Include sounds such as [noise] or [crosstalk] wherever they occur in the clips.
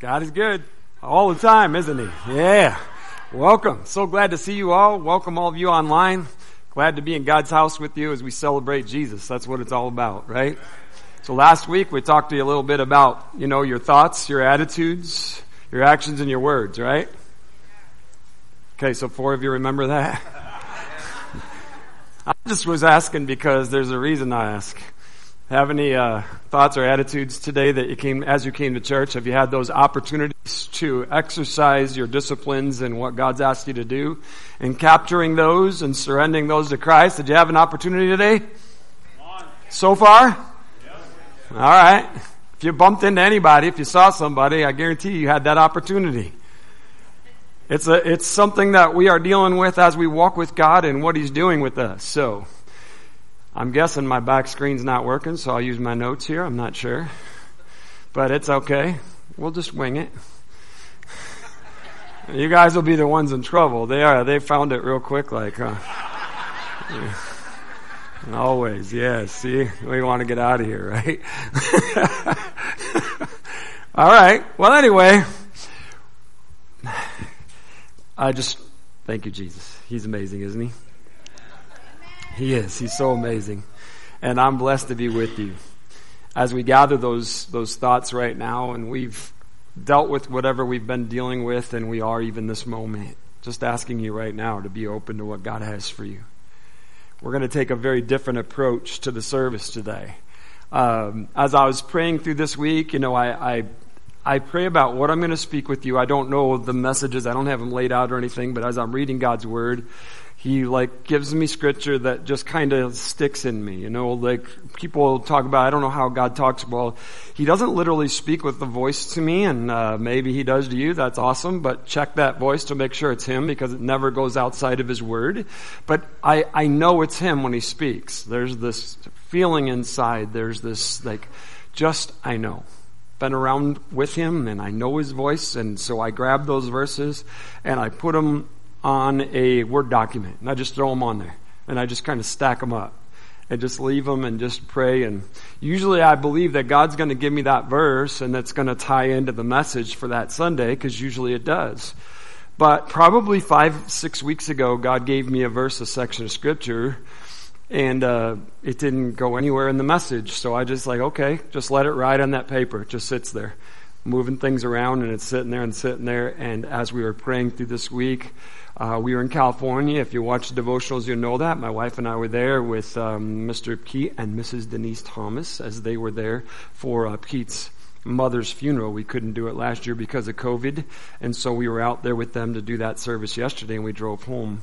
God is good all the time, isn't He? Yeah. Welcome. So glad to see you all. Welcome all of you online. Glad to be in God's house with you as we celebrate Jesus. That's what it's all about, right? So last week we talked to you a little bit about, you know, your thoughts, your attitudes, your actions, and your words, right? Okay, so four of you remember that? [laughs] I just was asking because there's a reason I ask. Have any uh, thoughts or attitudes today that you came as you came to church? Have you had those opportunities to exercise your disciplines and what God's asked you to do, and capturing those and surrendering those to Christ? Did you have an opportunity today? So far, all right. If you bumped into anybody, if you saw somebody, I guarantee you had that opportunity. It's a, it's something that we are dealing with as we walk with God and what He's doing with us. So. I'm guessing my back screen's not working, so I'll use my notes here. I'm not sure. But it's okay. We'll just wing it. You guys will be the ones in trouble. They are. They found it real quick, like, huh? Yeah. Always, yes. See, we want to get out of here, right? [laughs] All right. Well, anyway, I just thank you, Jesus. He's amazing, isn't he? He is. He's so amazing. And I'm blessed to be with you. As we gather those, those thoughts right now and we've dealt with whatever we've been dealing with and we are even this moment, just asking you right now to be open to what God has for you. We're going to take a very different approach to the service today. Um, as I was praying through this week, you know, I, I I pray about what I'm going to speak with you. I don't know the messages. I don't have them laid out or anything, but as I'm reading God's word, he like gives me scripture that just kind of sticks in me. You know, like people talk about, I don't know how God talks. Well, he doesn't literally speak with the voice to me and uh, maybe he does to you. That's awesome. But check that voice to make sure it's him because it never goes outside of his word. But I, I know it's him when he speaks. There's this feeling inside. There's this like, just I know been around with him and I know his voice and so I grab those verses and I put them on a Word document and I just throw them on there and I just kind of stack them up and just leave them and just pray. And usually I believe that God's going to give me that verse and that's going to tie into the message for that Sunday because usually it does. But probably five, six weeks ago, God gave me a verse, a section of scripture, and uh, it didn't go anywhere in the message. So I just like, okay, just let it ride on that paper. It just sits there, moving things around, and it's sitting there and sitting there. And as we were praying through this week, uh, we were in California. If you watch the devotionals, you know that. My wife and I were there with um, Mr. Pete and Mrs. Denise Thomas as they were there for uh, Pete's mother's funeral. We couldn't do it last year because of COVID, and so we were out there with them to do that service yesterday, and we drove home.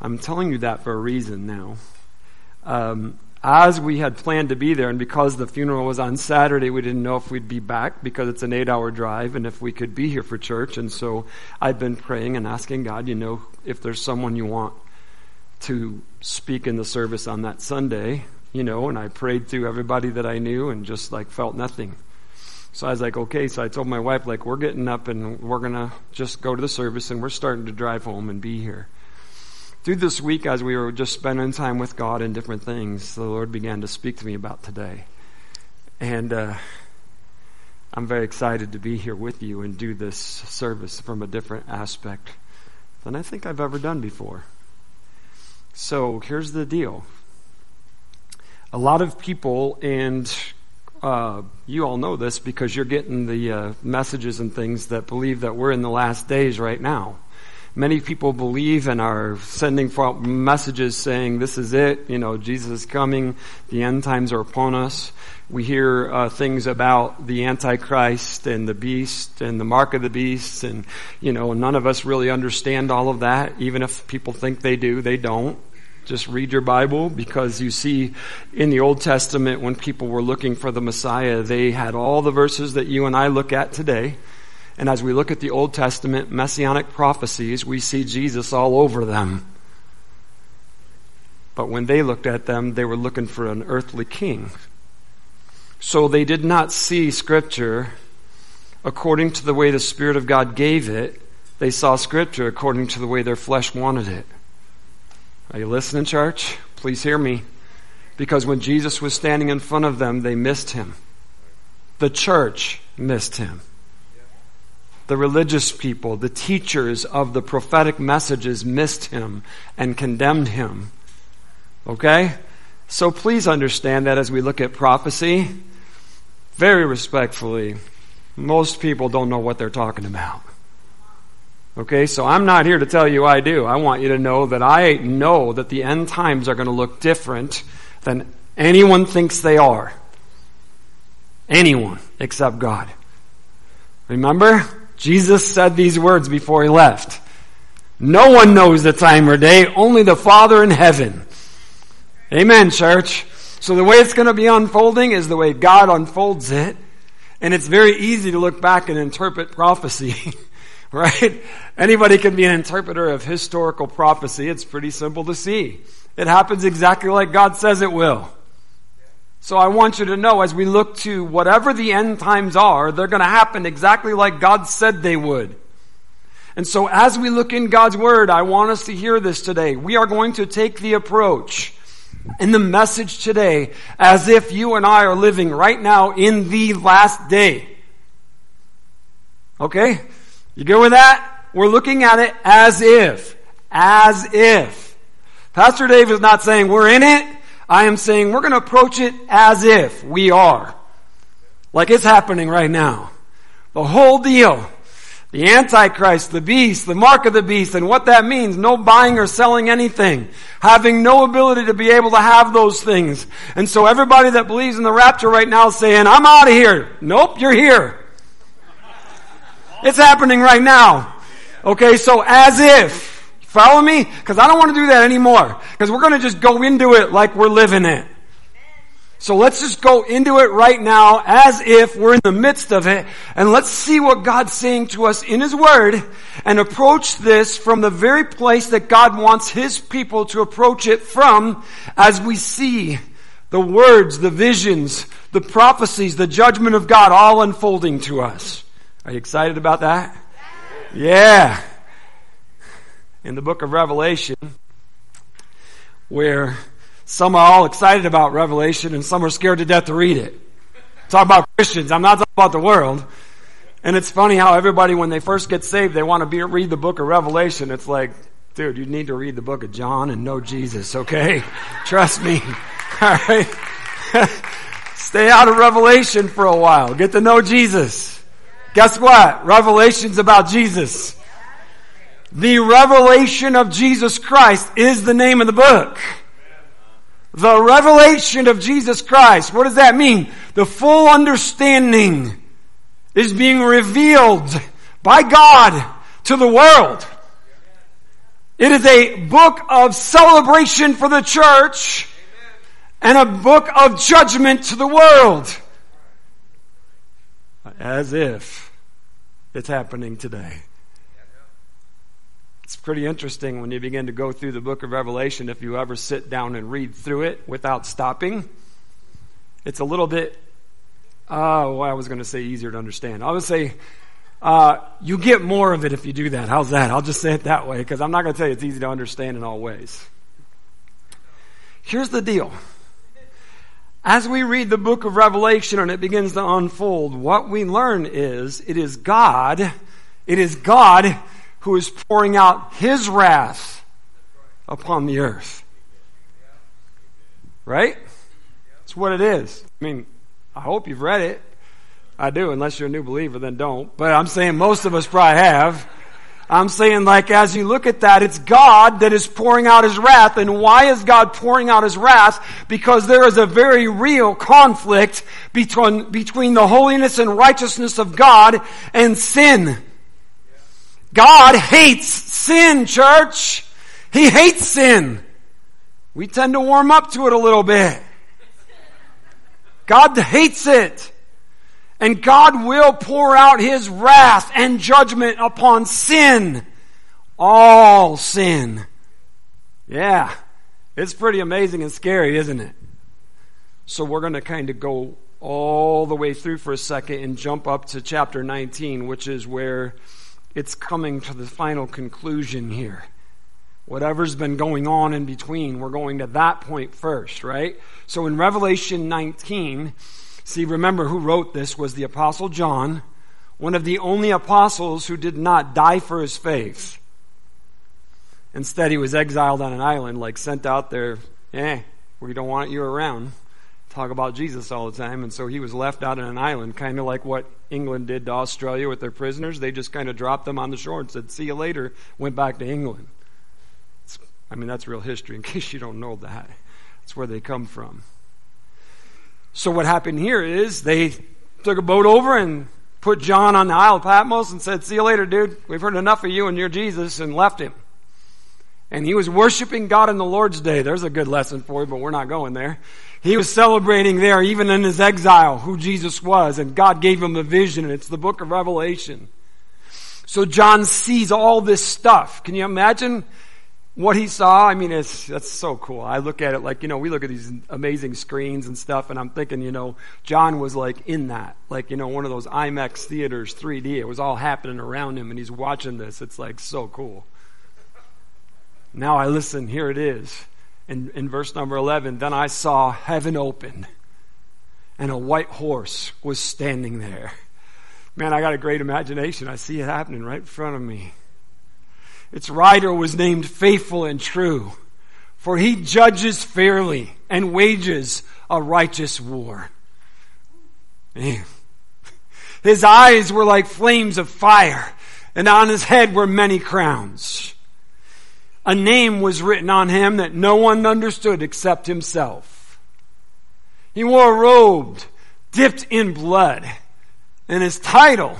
I'm telling you that for a reason now. Um, as we had planned to be there, and because the funeral was on Saturday, we didn't know if we'd be back because it's an eight hour drive and if we could be here for church. And so I've been praying and asking God, you know, if there's someone you want to speak in the service on that Sunday, you know, and I prayed through everybody that I knew and just like felt nothing. So I was like, okay. So I told my wife, like, we're getting up and we're going to just go to the service and we're starting to drive home and be here through this week, as we were just spending time with God and different things, the Lord began to speak to me about today. And uh, I'm very excited to be here with you and do this service from a different aspect than I think I've ever done before. So here's the deal. A lot of people, and uh, you all know this because you're getting the uh, messages and things that believe that we're in the last days right now many people believe and are sending messages saying, this is it, you know, Jesus is coming, the end times are upon us. We hear uh, things about the Antichrist and the beast and the mark of the beast and, you know, none of us really understand all of that. Even if people think they do, they don't. Just read your Bible because you see in the Old Testament when people were looking for the Messiah, they had all the verses that you and I look at today and as we look at the Old Testament messianic prophecies, we see Jesus all over them. But when they looked at them, they were looking for an earthly king. So they did not see Scripture according to the way the Spirit of God gave it. They saw Scripture according to the way their flesh wanted it. Are you listening, church? Please hear me. Because when Jesus was standing in front of them, they missed him. The church missed him. The religious people, the teachers of the prophetic messages missed him and condemned him. Okay? So please understand that as we look at prophecy, very respectfully, most people don't know what they're talking about. Okay, so I'm not here to tell you I do. I want you to know that I know that the end times are going to look different than anyone thinks they are. Anyone except God. Remember? Jesus said these words before he left. No one knows the time or day, only the Father in heaven. Amen, church. So the way it's going to be unfolding is the way God unfolds it. And it's very easy to look back and interpret prophecy. [laughs] right? Anybody can be an interpreter of historical prophecy. It's pretty simple to see. It happens exactly like God says it will. So I want you to know as we look to whatever the end times are, they're going to happen exactly like God said they would. And so as we look in God's Word, I want us to hear this today. We are going to take the approach in the message today as if you and I are living right now in the last day. Okay? You go with that? We're looking at it as if. As if. Pastor Dave is not saying we're in it. I am saying we're going to approach it as if we are. Like it's happening right now. The whole deal. The Antichrist, the beast, the mark of the beast, and what that means. No buying or selling anything. Having no ability to be able to have those things. And so everybody that believes in the rapture right now is saying, I'm out of here. Nope, you're here. It's happening right now. Okay, so as if. Follow me? Because I don't want to do that anymore. Because we're going to just go into it like we're living it. So let's just go into it right now as if we're in the midst of it and let's see what God's saying to us in His Word and approach this from the very place that God wants His people to approach it from as we see the words, the visions, the prophecies, the judgment of God all unfolding to us. Are you excited about that? Yeah. In the book of Revelation, where some are all excited about Revelation and some are scared to death to read it. Talk about Christians. I'm not talking about the world. And it's funny how everybody, when they first get saved, they want to be, read the book of Revelation. It's like, dude, you need to read the book of John and know Jesus, okay? [laughs] Trust me. [laughs] All right? [laughs] Stay out of Revelation for a while. Get to know Jesus. Guess what? Revelation's about Jesus. The revelation of Jesus Christ is the name of the book. The revelation of Jesus Christ. What does that mean? The full understanding is being revealed by God to the world. It is a book of celebration for the church and a book of judgment to the world. As if it's happening today. It's pretty interesting when you begin to go through the book of Revelation if you ever sit down and read through it without stopping. It's a little bit, uh, well, I was going to say easier to understand. I would say uh, you get more of it if you do that. How's that? I'll just say it that way because I'm not going to tell you it's easy to understand in all ways. Here's the deal. As we read the book of Revelation and it begins to unfold, what we learn is it is God, it is God who is pouring out his wrath upon the earth. Right? That's what it is. I mean, I hope you've read it. I do, unless you're a new believer, then don't. But I'm saying most of us probably have. I'm saying like as you look at that, it's God that is pouring out His wrath. And why is God pouring out His wrath? Because there is a very real conflict between, between the holiness and righteousness of God and sin. God hates sin, church. He hates sin. We tend to warm up to it a little bit. God hates it. And God will pour out His wrath and judgment upon sin. All sin. Yeah. It's pretty amazing and scary, isn't it? So we're going to kind of go all the way through for a second and jump up to chapter 19, which is where it's coming to the final conclusion here. Whatever's been going on in between, we're going to that point first, right? So in Revelation 19, see, remember who wrote this was the Apostle John, one of the only apostles who did not die for his faith. Instead, he was exiled on an island, like sent out there, eh, we don't want you around. Talk about Jesus all the time. And so he was left out on an island, kind of like what England did to Australia with their prisoners. They just kind of dropped them on the shore and said, see you later, went back to England. It's, I mean, that's real history in [laughs] case you don't know that. That's where they come from. So what happened here is they took a boat over and put John on the Isle of Patmos and said, see you later, dude. We've heard enough of you and your Jesus and left him. And he was worshiping God in the Lord's day. There's a good lesson for you, but we're not going there. He was celebrating there, even in his exile, who Jesus was, and God gave him a vision, and it's the book of Revelation. So John sees all this stuff. Can you imagine what he saw? I mean, it's, that's so cool. I look at it like, you know, we look at these amazing screens and stuff, and I'm thinking, you know, John was like in that, like, you know, one of those IMAX theaters, 3D. It was all happening around him, and he's watching this. It's like so cool. Now I listen, here it is. In, in verse number 11, then I saw heaven open, and a white horse was standing there. Man, I got a great imagination. I see it happening right in front of me. Its rider was named Faithful and True, for he judges fairly and wages a righteous war. Man. His eyes were like flames of fire, and on his head were many crowns a name was written on him that no one understood except himself. He wore a robe dipped in blood, and his title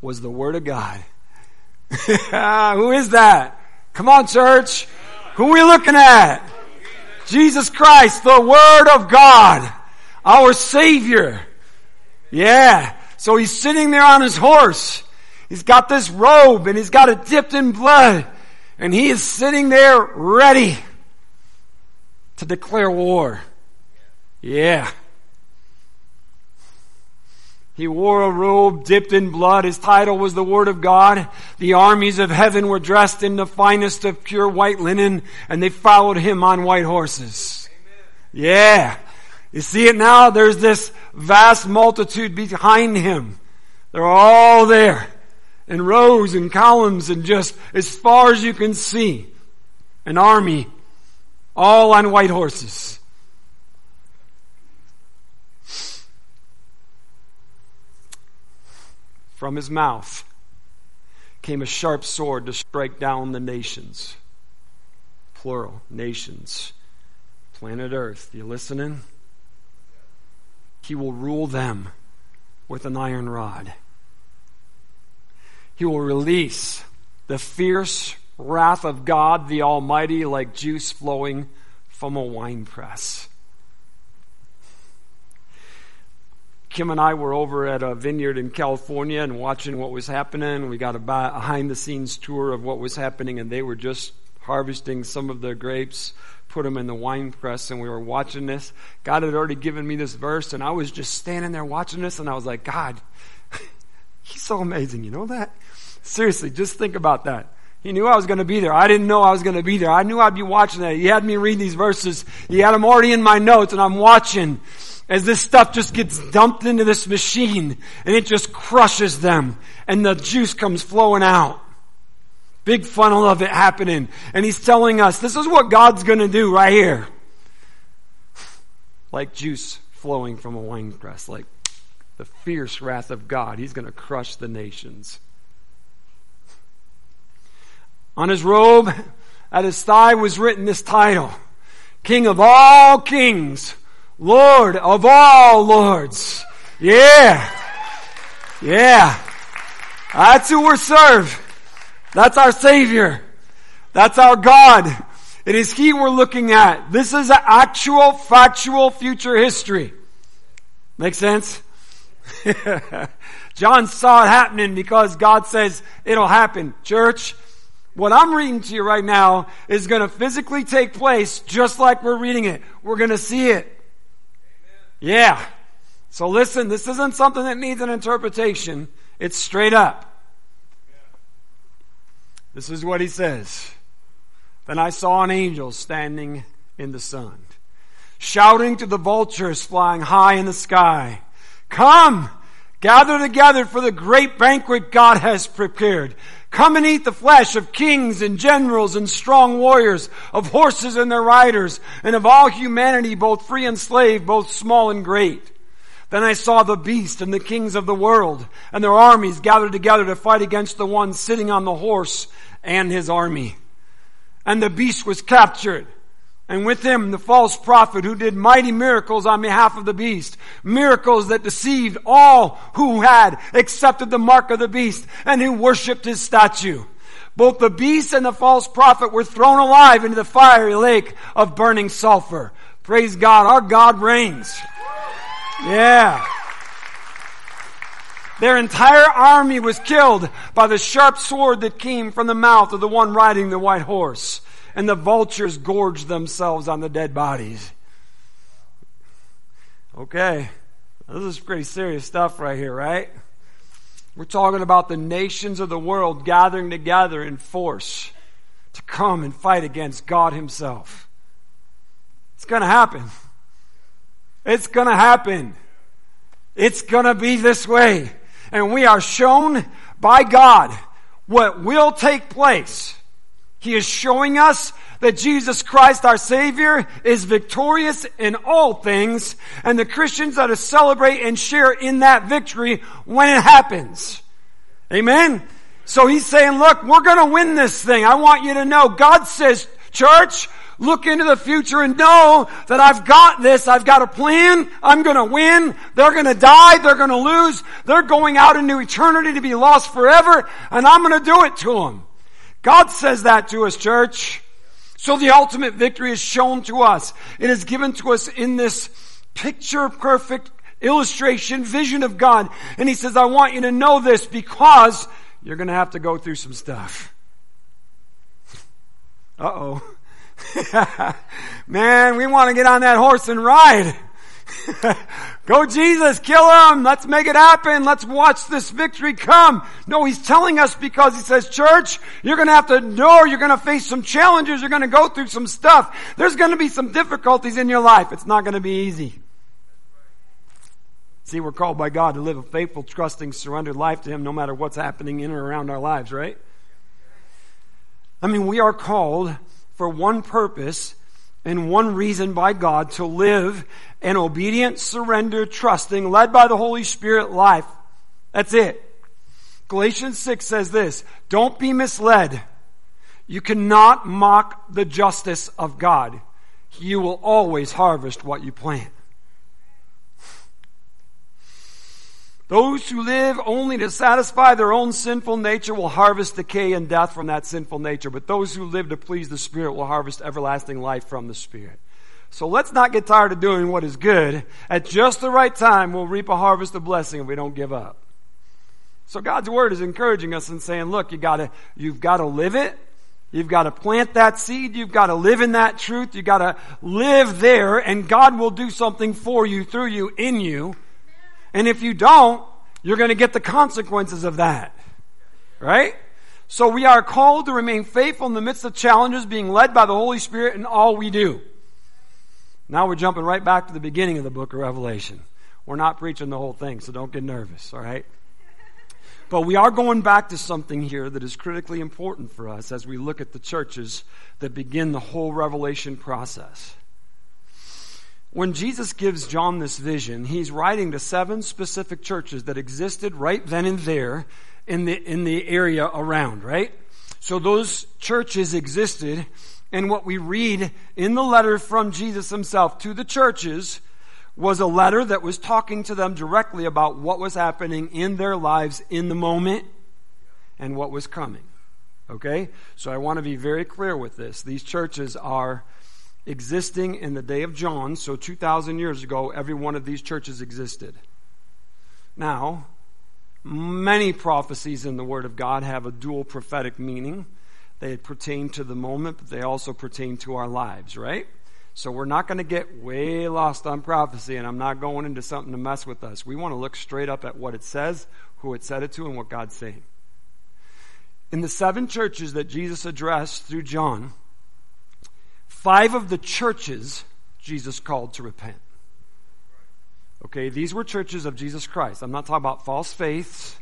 was the Word of God. [laughs] Who is that? Come on, church. Who are we looking at? Jesus Christ, the Word of God, our Savior. Yeah. So he's sitting there on his horse. He's got this robe and he's got it dipped in blood. And he is sitting there ready to declare war. Yeah. He wore a robe dipped in blood. His title was the Word of God. The armies of heaven were dressed in the finest of pure white linen, and they followed him on white horses. Amen. Yeah. You see it now? There's this vast multitude behind him. They're all there in rows and columns and just as far as you can see. An army, all on white horses. From his mouth came a sharp sword to strike down the nations. Plural, nations. Planet Earth. You listening? He will rule them with an iron rod. He will release the fierce wrath of God the Almighty like juice flowing from a winepress. Kim and I were over at a vineyard in California and watching what was happening. We got a behind the scenes tour of what was happening, and they were just harvesting some of their grapes, put them in the wine press, and we were watching this. God had already given me this verse, and I was just standing there watching this, and I was like, God, He's so amazing. You know that? Seriously, just think about that. He knew I was going to be there. I didn't know I was going to be there. I knew I'd be watching that. He had me read these verses. He had them already in my notes and I'm watching as this stuff just gets dumped into this machine and it just crushes them and the juice comes flowing out. Big funnel of it happening. And he's telling us, this is what God's going to do right here. Like juice flowing from a wine press, like the fierce wrath of God. He's going to crush the nations. On his robe, at his thigh was written this title King of all kings, Lord of all lords. Yeah. Yeah. That's who we're served. That's our Savior. That's our God. It is He we're looking at. This is actual, factual future history. Make sense? [laughs] John saw it happening because God says it'll happen. Church, what I'm reading to you right now is going to physically take place just like we're reading it. We're going to see it. Amen. Yeah. So listen, this isn't something that needs an interpretation. It's straight up. This is what he says. Then I saw an angel standing in the sun, shouting to the vultures flying high in the sky, Come! Gather together for the great banquet God has prepared. Come and eat the flesh of kings and generals and strong warriors, of horses and their riders, and of all humanity, both free and slave, both small and great. Then I saw the beast and the kings of the world and their armies gathered together to fight against the one sitting on the horse and his army. And the beast was captured and with him the false prophet who did mighty miracles on behalf of the beast. Miracles that deceived all who had accepted the mark of the beast and who worshiped his statue. Both the beast and the false prophet were thrown alive into the fiery lake of burning sulfur. Praise God. Our God reigns. Yeah. Their entire army was killed by the sharp sword that came from the mouth of the one riding the white horse and the vultures gorged themselves on the dead bodies. Okay, this is pretty serious stuff right here, right? We're talking about the nations of the world gathering together in force to come and fight against God Himself. It's going to happen. It's going to happen. It's going to be this way. And we are shown by God what will take place he is showing us that Jesus Christ, our Savior, is victorious in all things, and the Christians are to celebrate and share in that victory when it happens. Amen? So he's saying, look, we're gonna win this thing. I want you to know, God says, church, look into the future and know that I've got this. I've got a plan. I'm going to win. They're going to die. They're going to lose. They're going out into eternity to be lost forever. And I'm going to do it to them. God says that to us, church. So the ultimate victory is shown to us. It is given to us in this picture perfect illustration, vision of God. And He says, I want you to know this because you're going to have to go through some stuff. Uh oh. [laughs] Man, we want to get on that horse and ride. [laughs] Go Jesus, kill him. Let's make it happen. Let's watch this victory come. No, he's telling us because he says, church, you're going to have to know you're going to face some challenges. You're going to go through some stuff. There's going to be some difficulties in your life. It's not going to be easy. See, we're called by God to live a faithful, trusting, surrendered life to Him no matter what's happening in or around our lives, right? I mean, we are called for one purpose and one reason by God to live an obedient, surrender, trusting, led by the Holy Spirit life. That's it. Galatians 6 says this, don't be misled. You cannot mock the justice of God. You will always harvest what you plant. Those who live only to satisfy their own sinful nature will harvest decay and death from that sinful nature, but those who live to please the Spirit will harvest everlasting life from the Spirit. So let's not get tired of doing what is good. At just the right time, we'll reap a harvest of blessing if we don't give up. So God's word is encouraging us and saying, look, you gotta, you've gotta live it. You've got to plant that seed. You've got to live in that truth. You've got to live there and God will do something for you, through you, in you. And if you don't, you're going to get the consequences of that. Right? So we are called to remain faithful in the midst of challenges, being led by the Holy Spirit in all we do. Now we're jumping right back to the beginning of the book of Revelation. We're not preaching the whole thing, so don't get nervous, all right? But we are going back to something here that is critically important for us as we look at the churches that begin the whole Revelation process when Jesus gives John this vision, he's writing to seven specific churches that existed right then and there in the, in the area around, right? So those churches existed, and what we read in the letter from Jesus himself to the churches was a letter that was talking to them directly about what was happening in their lives in the moment and what was coming. Okay? So I want to be very clear with this. These churches are existing in the day of John, so 2,000 years ago, every one of these churches existed. Now, many prophecies in the Word of God have a dual prophetic meaning. They pertain to the moment, but they also pertain to our lives, right? So we're not going to get way lost on prophecy, and I'm not going into something to mess with us. We want to look straight up at what it says, who it said it to, and what God's saying. In the seven churches that Jesus addressed through John, Five of the churches Jesus called to repent. Okay, these were churches of Jesus Christ. I'm not talking about false faiths.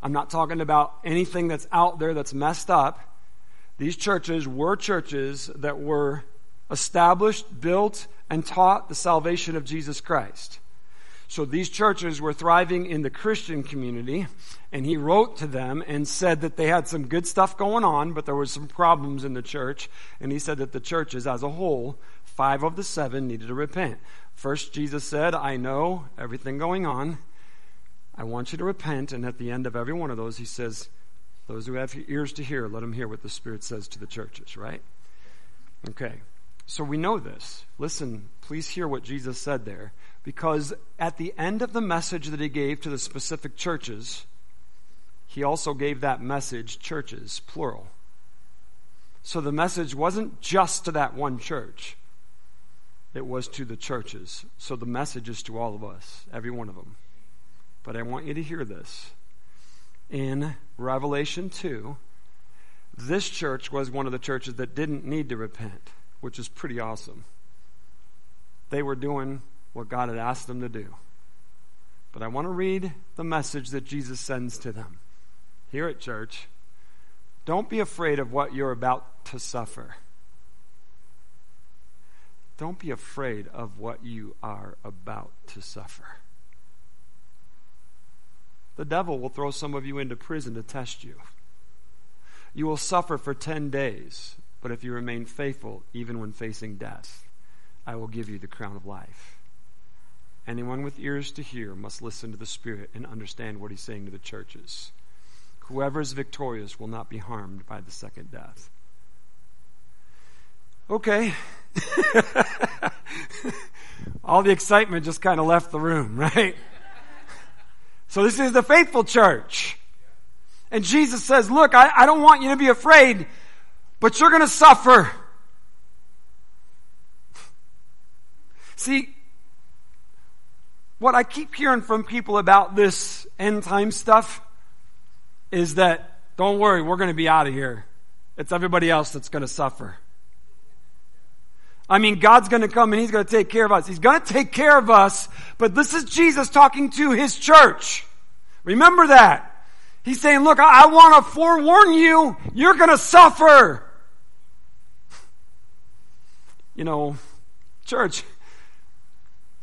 I'm not talking about anything that's out there that's messed up. These churches were churches that were established, built, and taught the salvation of Jesus Christ. So these churches were thriving in the Christian community, and he wrote to them and said that they had some good stuff going on, but there was some problems in the church. And he said that the churches as a whole, five of the seven, needed to repent. First, Jesus said, I know everything going on. I want you to repent. And at the end of every one of those, he says, Those who have ears to hear, let them hear what the Spirit says to the churches, right? Okay. So we know this. Listen, please hear what Jesus said there. Because at the end of the message that he gave to the specific churches, he also gave that message churches, plural. So the message wasn't just to that one church, it was to the churches. So the message is to all of us, every one of them. But I want you to hear this. In Revelation 2, this church was one of the churches that didn't need to repent, which is pretty awesome. They were doing what God had asked them to do. But I want to read the message that Jesus sends to them. Here at church, don't be afraid of what you're about to suffer. Don't be afraid of what you are about to suffer. The devil will throw some of you into prison to test you. You will suffer for 10 days, but if you remain faithful, even when facing death, I will give you the crown of life. Anyone with ears to hear must listen to the Spirit and understand what he's saying to the churches. Whoever is victorious will not be harmed by the second death. Okay. [laughs] All the excitement just kind of left the room, right? So this is the faithful church. And Jesus says, look, I, I don't want you to be afraid, but you're going to suffer. See, what I keep hearing from people about this end time stuff is that, don't worry, we're going to be out of here. It's everybody else that's going to suffer. I mean, God's going to come and He's going to take care of us. He's going to take care of us, but this is Jesus talking to His church. Remember that. He's saying, look, I, I want to forewarn you, you're going to suffer. You know, church,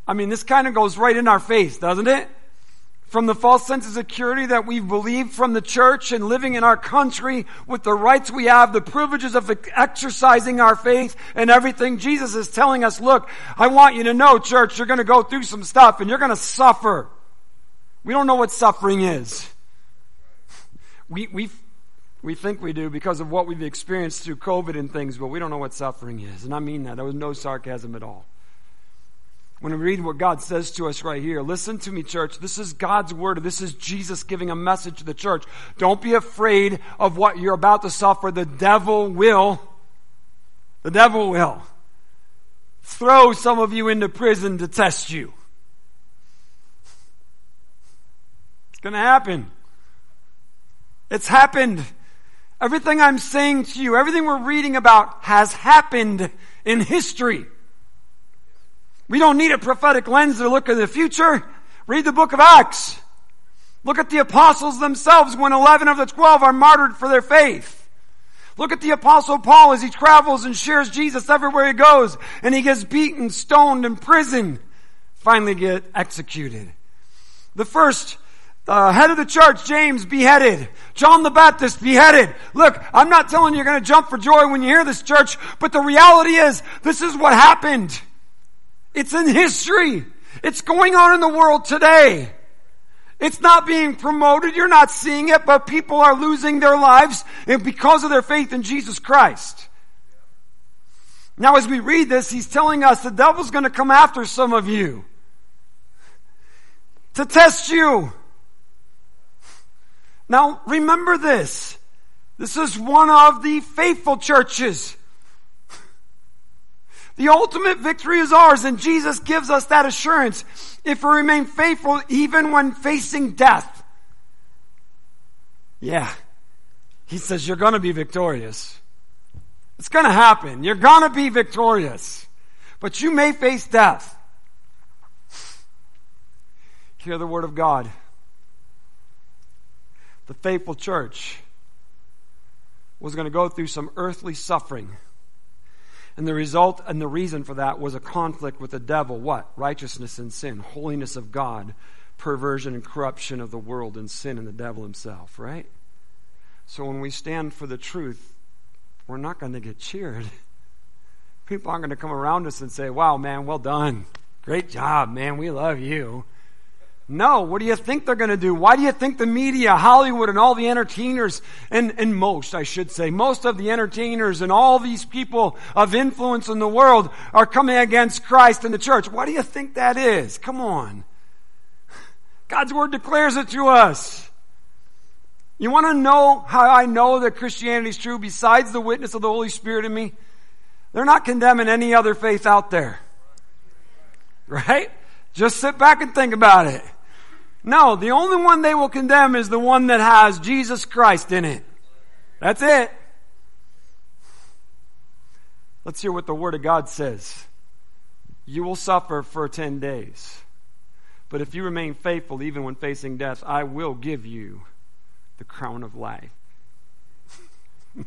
I mean, this kind of goes right in our face, doesn't it? From the false sense of security that we've believed from the church and living in our country with the rights we have, the privileges of exercising our faith and everything. Jesus is telling us, look, I want you to know, church, you're going to go through some stuff and you're going to suffer. We don't know what suffering is. We, we, we think we do because of what we've experienced through COVID and things, but we don't know what suffering is. And I mean that. There was no sarcasm at all when we read what God says to us right here, listen to me, church. This is God's word. This is Jesus giving a message to the church. Don't be afraid of what you're about to suffer. The devil will, the devil will throw some of you into prison to test you. It's going to happen. It's happened. Everything I'm saying to you, everything we're reading about has happened in history. We don't need a prophetic lens to look at the future. Read the book of Acts. Look at the apostles themselves when 11 of the 12 are martyred for their faith. Look at the apostle Paul as he travels and shares Jesus everywhere he goes and he gets beaten, stoned, imprisoned, finally get executed. The first uh, head of the church, James, beheaded. John the Baptist, beheaded. Look, I'm not telling you you're going to jump for joy when you hear this church, but the reality is, this is what happened. It's in history. It's going on in the world today. It's not being promoted. You're not seeing it, but people are losing their lives because of their faith in Jesus Christ. Now, as we read this, he's telling us the devil's going to come after some of you to test you. Now, remember this. This is one of the faithful churches. The ultimate victory is ours and Jesus gives us that assurance if we remain faithful even when facing death. Yeah. He says you're gonna be victorious. It's gonna happen. You're gonna be victorious. But you may face death. Hear the word of God. The faithful church was going to go through some earthly suffering. And the result and the reason for that was a conflict with the devil. What? Righteousness and sin, holiness of God, perversion and corruption of the world, and sin and the devil himself, right? So when we stand for the truth, we're not going to get cheered. People aren't going to come around us and say, Wow, man, well done. Great job, man. We love you. No, what do you think they're going to do? Why do you think the media, Hollywood, and all the entertainers, and, and most, I should say, most of the entertainers and all these people of influence in the world are coming against Christ and the church? Why do you think that is? Come on. God's Word declares it to us. You want to know how I know that Christianity is true besides the witness of the Holy Spirit in me? They're not condemning any other faith out there. Right? Just sit back and think about it. No, the only one they will condemn is the one that has Jesus Christ in it. That's it. Let's hear what the Word of God says. You will suffer for 10 days. But if you remain faithful, even when facing death, I will give you the crown of life. [laughs]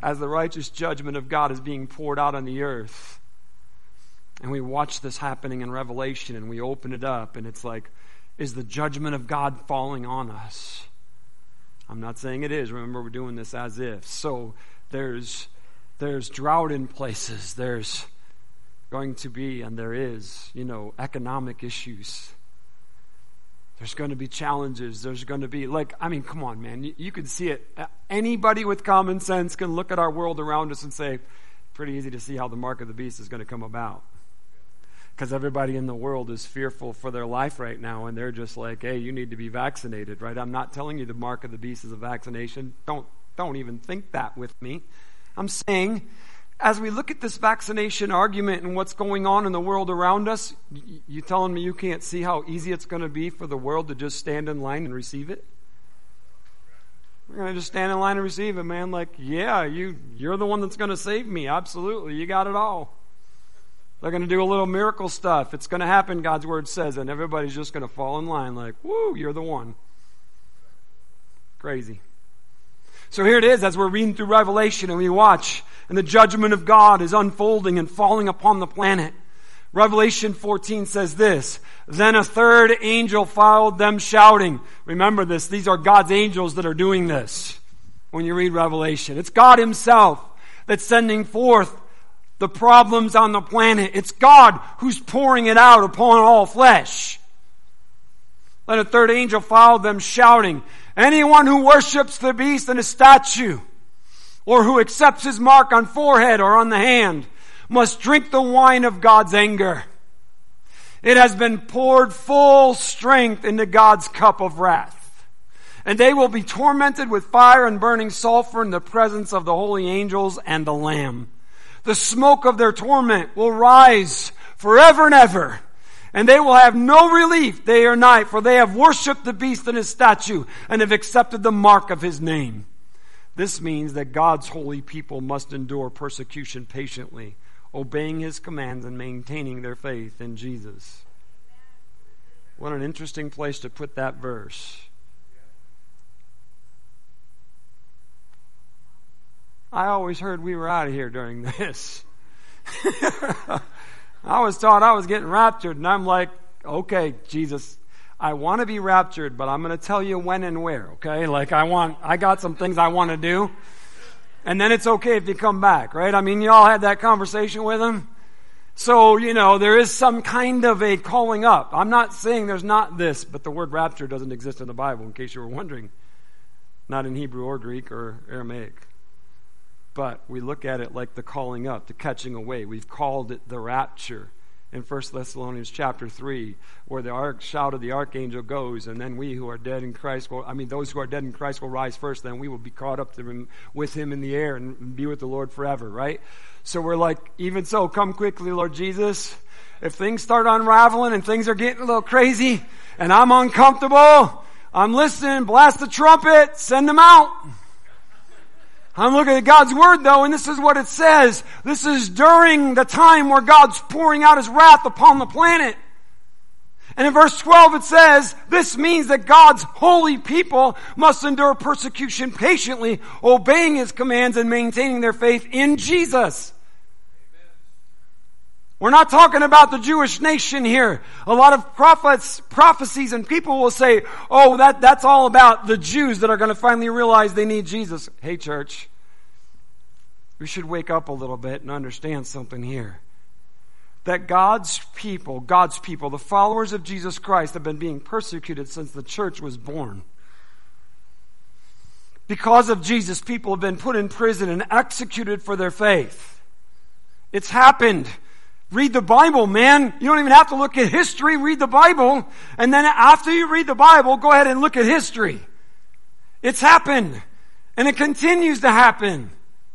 As the righteous judgment of God is being poured out on the earth, and we watch this happening in Revelation and we open it up and it's like, is the judgment of God falling on us? I'm not saying it is. Remember, we're doing this as if. So there's there's drought in places. There's going to be, and there is, you know, economic issues. There's going to be challenges. There's going to be, like, I mean, come on, man. You, you can see it. Anybody with common sense can look at our world around us and say, pretty easy to see how the mark of the beast is going to come about because everybody in the world is fearful for their life right now and they're just like hey you need to be vaccinated right? I'm not telling you the mark of the beast is a vaccination. Don't don't even think that with me. I'm saying as we look at this vaccination argument and what's going on in the world around us you telling me you can't see how easy it's going to be for the world to just stand in line and receive it? We're going to just stand in line and receive it man. Like yeah you you're the one that's going to save me. Absolutely. You got it all they're going to do a little miracle stuff. It's going to happen, God's word says, and everybody's just going to fall in line like, woo, you're the one. Crazy. So here it is as we're reading through Revelation and we watch, and the judgment of God is unfolding and falling upon the planet. Revelation 14 says this, Then a third angel followed them shouting. Remember this, these are God's angels that are doing this when you read Revelation. It's God Himself that's sending forth the problems on the planet. It's God who's pouring it out upon all flesh. Then a third angel followed them shouting, anyone who worships the beast and his statue, or who accepts his mark on forehead or on the hand, must drink the wine of God's anger. It has been poured full strength into God's cup of wrath. And they will be tormented with fire and burning sulfur in the presence of the holy angels and the Lamb the smoke of their torment will rise forever and ever. And they will have no relief day or night, for they have worshipped the beast and his statue and have accepted the mark of his name. This means that God's holy people must endure persecution patiently, obeying his commands and maintaining their faith in Jesus. What an interesting place to put that verse. I always heard we were out of here during this. [laughs] I was taught I was getting raptured, and I'm like, okay, Jesus, I want to be raptured, but I'm going to tell you when and where, okay? Like, I want, I got some things I want to do. And then it's okay if you come back, right? I mean, you all had that conversation with him. So, you know, there is some kind of a calling up. I'm not saying there's not this, but the word rapture doesn't exist in the Bible, in case you were wondering. Not in Hebrew or Greek or Aramaic but we look at it like the calling up, the catching away. We've called it the rapture in 1 Thessalonians chapter 3, where the shout of the archangel goes, and then we who are dead in Christ will, I mean, those who are dead in Christ will rise first, then we will be caught up him, with him in the air and be with the Lord forever, right? So we're like, even so, come quickly, Lord Jesus. If things start unraveling and things are getting a little crazy and I'm uncomfortable, I'm listening, blast the trumpet, send them out. I'm looking at God's Word though, and this is what it says. This is during the time where God's pouring out His wrath upon the planet. And in verse 12 it says, this means that God's holy people must endure persecution patiently, obeying His commands and maintaining their faith in Jesus. We're not talking about the Jewish nation here. A lot of prophets, prophecies and people will say, oh, that, that's all about the Jews that are going to finally realize they need Jesus. Hey church, we should wake up a little bit and understand something here that God's people, God's people, the followers of Jesus Christ, have been being persecuted since the church was born. Because of Jesus, people have been put in prison and executed for their faith. It's happened. Read the Bible, man. You don't even have to look at history. Read the Bible. And then after you read the Bible, go ahead and look at history. It's happened. And it continues to happen.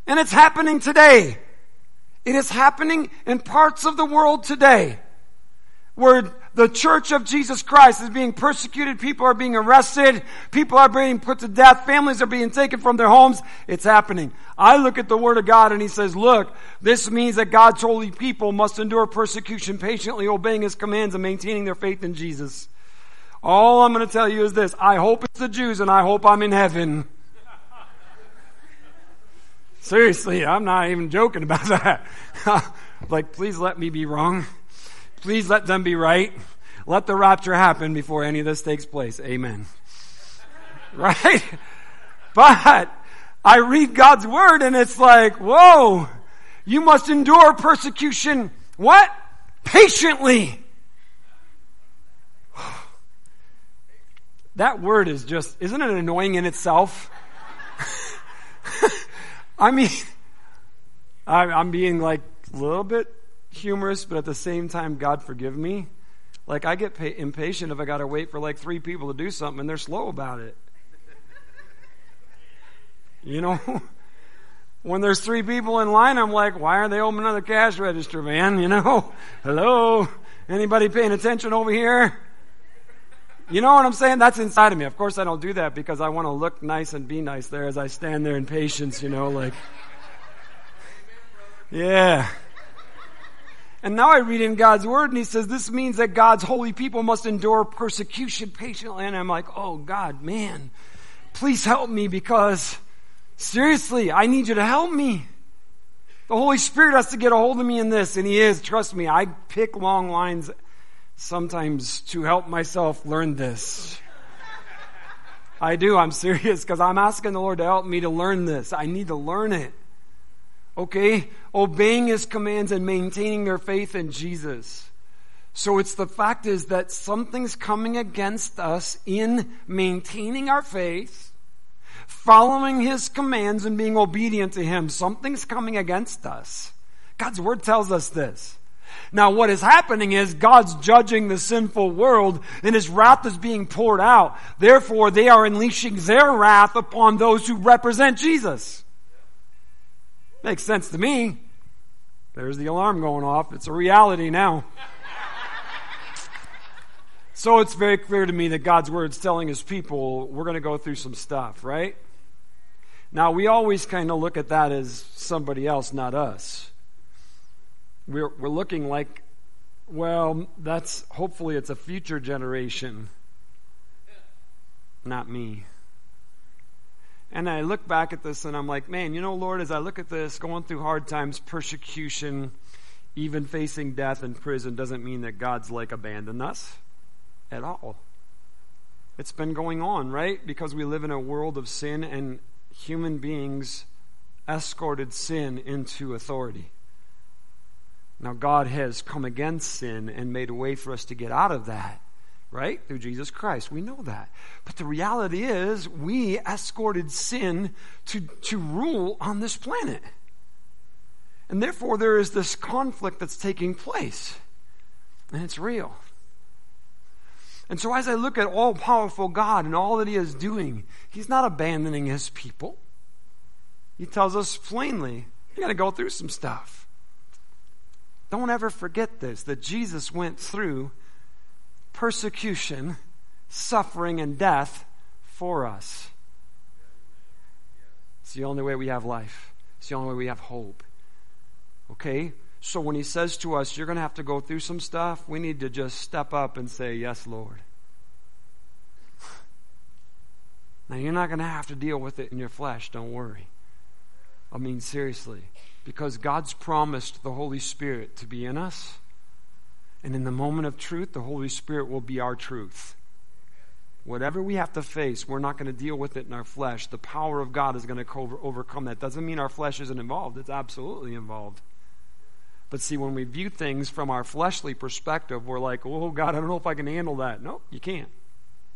And it's happening today. It is happening in parts of the world today where the church of Jesus Christ is being persecuted, people are being arrested, people are being put to death, families are being taken from their homes. It's happening. I look at the Word of God and He says, look, this means that God's holy people must endure persecution patiently, obeying His commands and maintaining their faith in Jesus. All I'm going to tell you is this. I hope it's the Jews and I hope I'm in heaven. Seriously, I'm not even joking about that. [laughs] like, please let me be wrong. Please let them be right. Let the rapture happen before any of this takes place. Amen. [laughs] right? But I read God's word and it's like, whoa, you must endure persecution. What? Patiently. [sighs] That word is just, isn't it annoying in itself? [laughs] I mean, I'm being like a little bit humorous, but at the same time, God forgive me. Like, I get impatient if I got to wait for like three people to do something and they're slow about it. You know? [laughs] when there's three people in line, I'm like, why aren't they opening the cash register, man? You know? [laughs] Hello? Anybody paying attention over here? You know what I'm saying? That's inside of me. Of course, I don't do that because I want to look nice and be nice there as I stand there in patience, you know, like. [laughs] Yeah. And now I read in God's word and he says this means that God's holy people must endure persecution patiently. And I'm like, oh God, man, please help me because seriously, I need you to help me. The Holy Spirit has to get a hold of me in this and he is. Trust me, I pick long lines sometimes to help myself learn this. I do, I'm serious because I'm asking the Lord to help me to learn this. I need to learn it. Okay? Obeying His commands and maintaining their faith in Jesus. So it's the fact is that something's coming against us in maintaining our faith, following His commands and being obedient to Him. Something's coming against us. God's Word tells us this. Now what is happening is God's judging the sinful world and His wrath is being poured out. Therefore, they are unleashing their wrath upon those who represent Jesus. Makes sense to me. There's the alarm going off. It's a reality now. so it's very clear to me that God's word is telling his people we're going to go through some stuff, right? Now, we always kind of look at that as somebody else, not us we're, we're looking like, well, that's hopefully it's a future generation, not me. And I look back at this and I'm like, man, you know, Lord, as I look at this, going through hard times, persecution, even facing death in prison doesn't mean that God's like abandoned us at all. It's been going on, right? Because we live in a world of sin and human beings escorted sin into authority. Now, God has come against sin and made a way for us to get out of that, right? Through Jesus Christ. We know that. But the reality is, we escorted sin to, to rule on this planet. And therefore, there is this conflict that's taking place. And it's real. And so, as I look at all powerful God and all that He is doing, He's not abandoning His people. He tells us plainly, you got to go through some stuff. Don't ever forget this that Jesus went through persecution, suffering, and death for us. It's the only way we have life, it's the only way we have hope. Okay? So when he says to us, you're going to have to go through some stuff, we need to just step up and say, Yes, Lord. [laughs] Now, you're not going to have to deal with it in your flesh, don't worry. I mean, seriously. Because God's promised the Holy Spirit to be in us. And in the moment of truth, the Holy Spirit will be our truth. Whatever we have to face, we're not going to deal with it in our flesh. The power of God is going to co- overcome that. Doesn't mean our flesh isn't involved, it's absolutely involved. But see, when we view things from our fleshly perspective, we're like, oh, God, I don't know if I can handle that. No, you can't.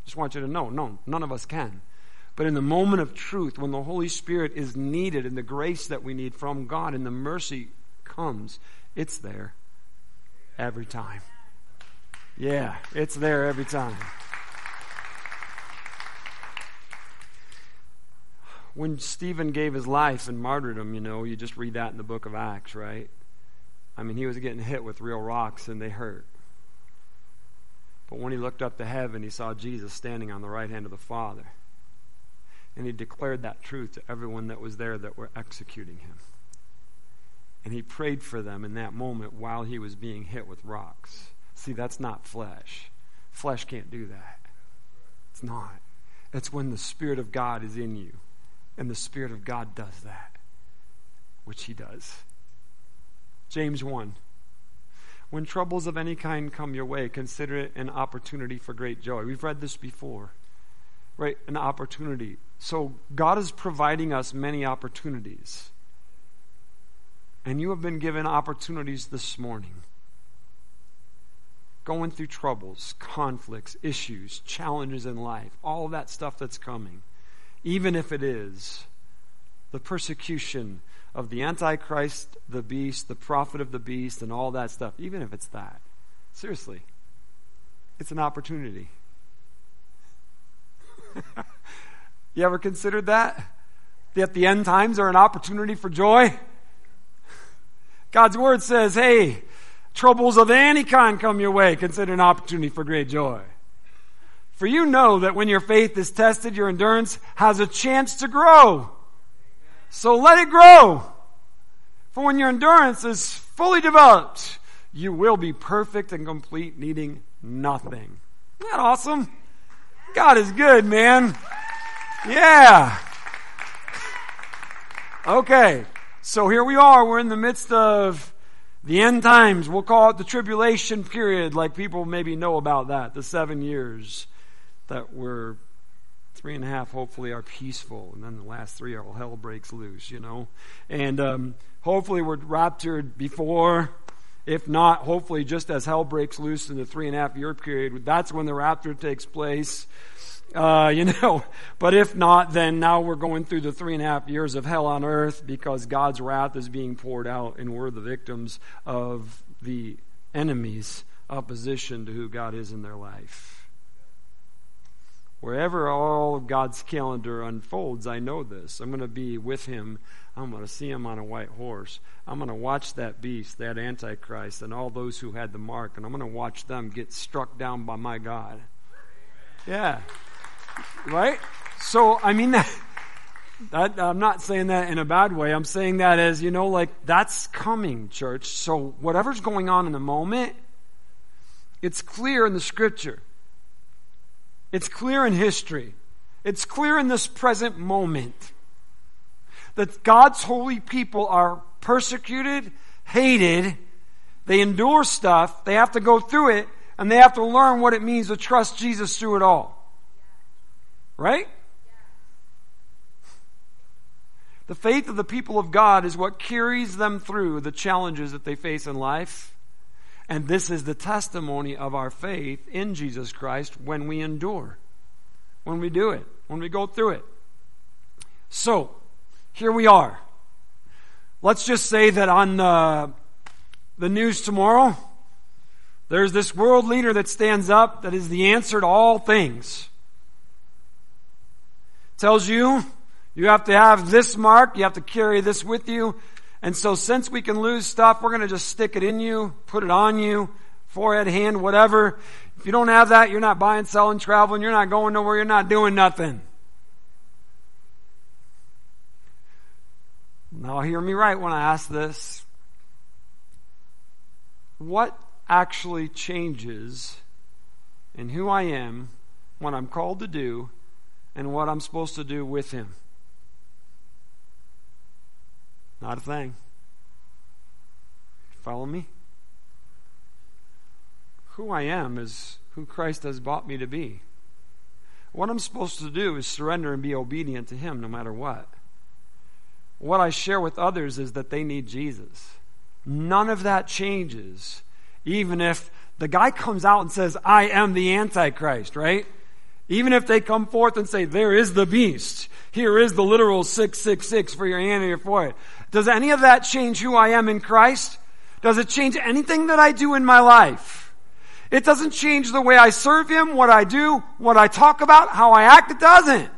Just want you to know, no, none of us can. But in the moment of truth, when the Holy Spirit is needed and the grace that we need from God and the mercy comes, it's there every time. Yeah, it's there every time. When Stephen gave his life in martyrdom, you know, you just read that in the book of Acts, right? I mean, he was getting hit with real rocks and they hurt. But when he looked up to heaven, he saw Jesus standing on the right hand of the Father. And he declared that truth to everyone that was there that were executing him. And he prayed for them in that moment while he was being hit with rocks. See, that's not flesh. Flesh can't do that. It's not. It's when the Spirit of God is in you. And the Spirit of God does that, which he does. James 1. When troubles of any kind come your way, consider it an opportunity for great joy. We've read this before, right? An opportunity. So God is providing us many opportunities. And you have been given opportunities this morning. Going through troubles, conflicts, issues, challenges in life, all that stuff that's coming. Even if it is the persecution of the Antichrist, the beast, the prophet of the beast, and all that stuff, even if it's that. Seriously, it's an opportunity. [laughs] You ever considered that? That the end times are an opportunity for joy? God's word says, hey, troubles of any kind come your way, consider an opportunity for great joy. For you know that when your faith is tested, your endurance has a chance to grow. So let it grow. For when your endurance is fully developed, you will be perfect and complete, needing nothing. Isn't that awesome? God is good, man. Yeah. Okay. So here we are. We're in the midst of the end times. We'll call it the tribulation period, like people maybe know about that. The seven years that were three and a half, hopefully, are peaceful. And then the last three, all hell breaks loose, you know. And um, hopefully, we're raptured before. If not, hopefully, just as hell breaks loose in the three and a half year period, that's when the rapture takes place. Uh, you [laughs] know, but if not, then now we're going through the three and a half years of hell on earth because God's wrath is being poured out, and we're the victims of the enemy's opposition to who God is in their life. Wherever all of God's calendar unfolds, I know this. I'm going to be with him. I'm going to see him on a white horse. I'm going to watch that beast, that Antichrist, and all those who had the mark, and I'm going to watch them get struck down by my God. Yeah. Right? So, I mean [laughs] that, that, I'm not saying that in a bad way. I'm saying that as, you know, like, that's coming, church. So, whatever's going on in the moment, it's clear in the scripture. It's clear in history. It's clear in this present moment that God's holy people are persecuted, hated, they endure stuff, they have to go through it, and they have to learn what it means to trust Jesus through it all. Right? The faith of the people of God is what carries them through the challenges that they face in life. And this is the testimony of our faith in Jesus Christ when we endure, when we do it, when we go through it. So, here we are. Let's just say that on the, the news tomorrow, there's this world leader that stands up that is the answer to all things tells you you have to have this mark, you have to carry this with you. And so since we can lose stuff, we're going to just stick it in you, put it on you, forehead, hand, whatever. If you don't have that, you're not buying, selling, traveling, you're not going nowhere, you're not doing nothing. Now hear me right when I ask this. what actually changes in who I am, what I'm called to do, and what I'm supposed to do with Him? Not a thing. Follow me? Who I am is who Christ has bought me to be. What I'm supposed to do is surrender and be obedient to Him no matter what. What I share with others is that they need Jesus. None of that changes, even if the guy comes out and says, I am the Antichrist, right? Even if they come forth and say, There is the beast. Here is the literal 666 for your hand and your forehead. Does any of that change who I am in Christ? Does it change anything that I do in my life? It doesn't change the way I serve Him, what I do, what I talk about, how I act. It doesn't.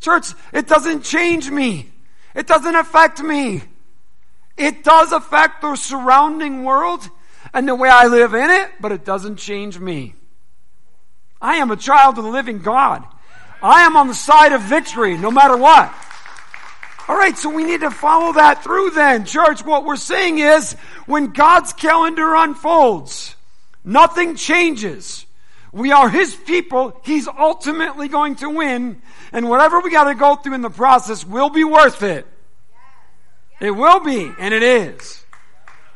Church, it doesn't change me. It doesn't affect me. It does affect the surrounding world and the way I live in it, but it doesn't change me. I am a child of the living God. I am on the side of victory no matter what. All right, so we need to follow that through then. Church, what we're saying is when God's calendar unfolds, nothing changes. We are His people. He's ultimately going to win. And whatever we got to go through in the process will be worth it. It will be, and it is.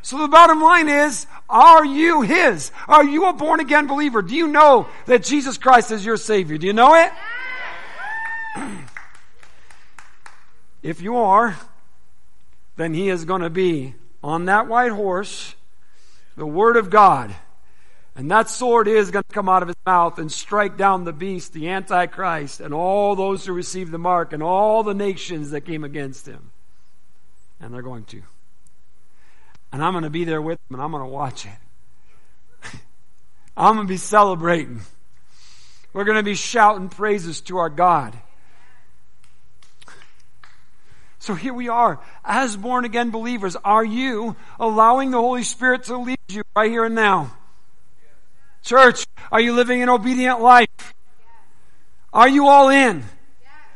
So the bottom line is, are you His? Are you a born again believer? Do you know that Jesus Christ is your Savior? Do you know it? [clears throat] If you are, then he is going to be on that white horse, the Word of God. And that sword is going to come out of his mouth and strike down the beast, the Antichrist, and all those who receive the mark, and all the nations that came against him. And they're going to. And I'm going to be there with them, and I'm going to watch it. I'm going to be celebrating. We're going to be shouting praises to our God. So here we are, as born again believers. Are you allowing the Holy Spirit to lead you right here and now? Church, are you living an obedient life? Are you all in?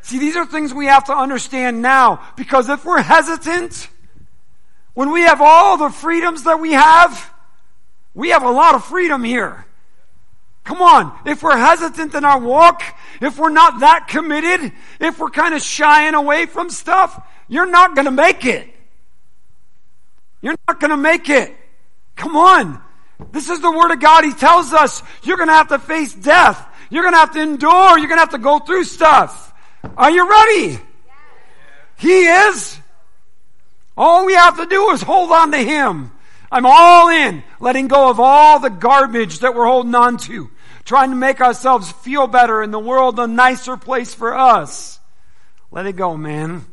See, these are things we have to understand now because if we're hesitant, when we have all the freedoms that we have, we have a lot of freedom here. Come on. If we're hesitant in our walk, if we're not that committed, if we're kind of shying away from stuff, you're not going to make it. You're not going to make it. Come on. This is the Word of God. He tells us you're going to have to face death. You're going to have to endure. You're going to have to go through stuff. Are you ready? He is. All we have to do is hold on to Him. I'm all in, letting go of all the garbage that we're holding on to, trying to make ourselves feel better and the world a nicer place for us. Let it go, man.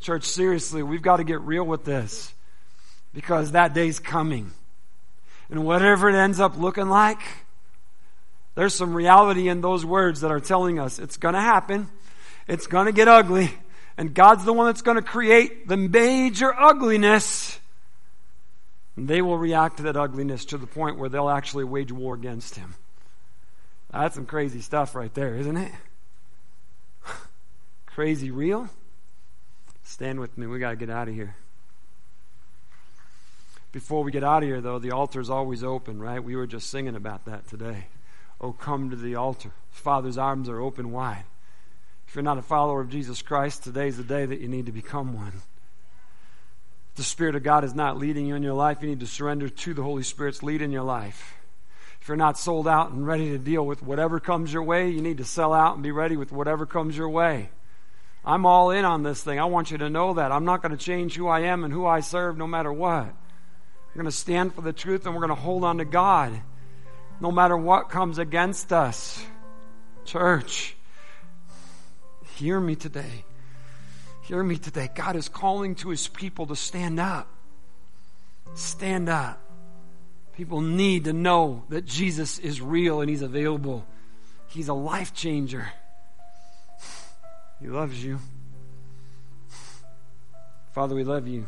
Church, seriously, we've got to get real with this because that day's coming. And whatever it ends up looking like, there's some reality in those words that are telling us it's going to happen. It's going to get ugly. And God's the one that's going to create the major ugliness. And they will react to that ugliness to the point where they'll actually wage war against Him. That's some crazy stuff right there, isn't it? [laughs] crazy real? Stand with me. We got to get out of here. Before we get out of here, though, the altar is always open, right? We were just singing about that today. Oh, come to the altar. Father's arms are open wide. If you're not a follower of Jesus Christ, today's the day that you need to become one. If the Spirit of God is not leading you in your life, you need to surrender to the Holy Spirit's lead in your life. If you're not sold out and ready to deal with whatever comes your way, you need to sell out and be ready with whatever comes your way. I'm all in on this thing. I want you to know that. I'm not going to change who I am and who I serve no matter what. We're going to stand for the truth and we're going to hold on to God no matter what comes against us. Church, hear me today. Hear me today. God is calling to his people to stand up. Stand up. People need to know that Jesus is real and he's available. He's a life changer. He loves you. Father, we love you.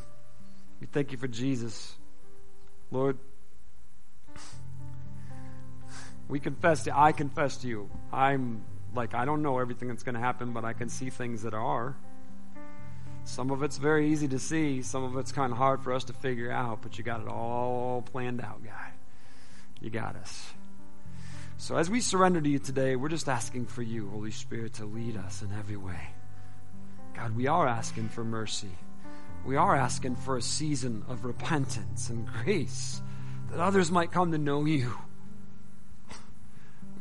We thank you for Jesus. Lord, we confess to I confess to you. I'm like I don't know everything that's going to happen, but I can see things that are. Some of it's very easy to see, some of it's kind of hard for us to figure out, but you got it all planned out, guy. You got us. So as we surrender to you today, we're just asking for you, Holy Spirit, to lead us in every way. God, we are asking for mercy. We are asking for a season of repentance and grace that others might come to know you.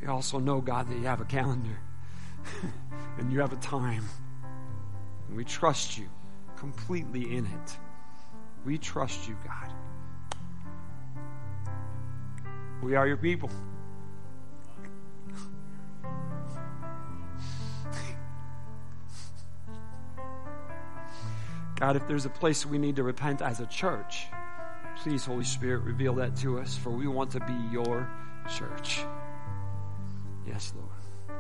We also know, God, that you have a calendar [laughs] and you have a time. And we trust you completely in it. We trust you, God. We are your people. [laughs] God, if there's a place we need to repent as a church, please, Holy Spirit, reveal that to us, for we want to be your church. Yes, Lord.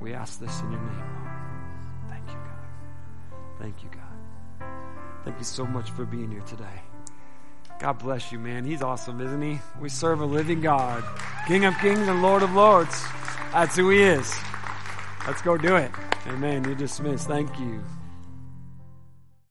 We ask this in your name, Lord. Thank you, God. Thank you, God. Thank you so much for being here today. God bless you, man. He's awesome, isn't he? We serve a living God, King of kings and Lord of lords. That's who he is. Let's go do it. Amen. You're dismissed. Thank you.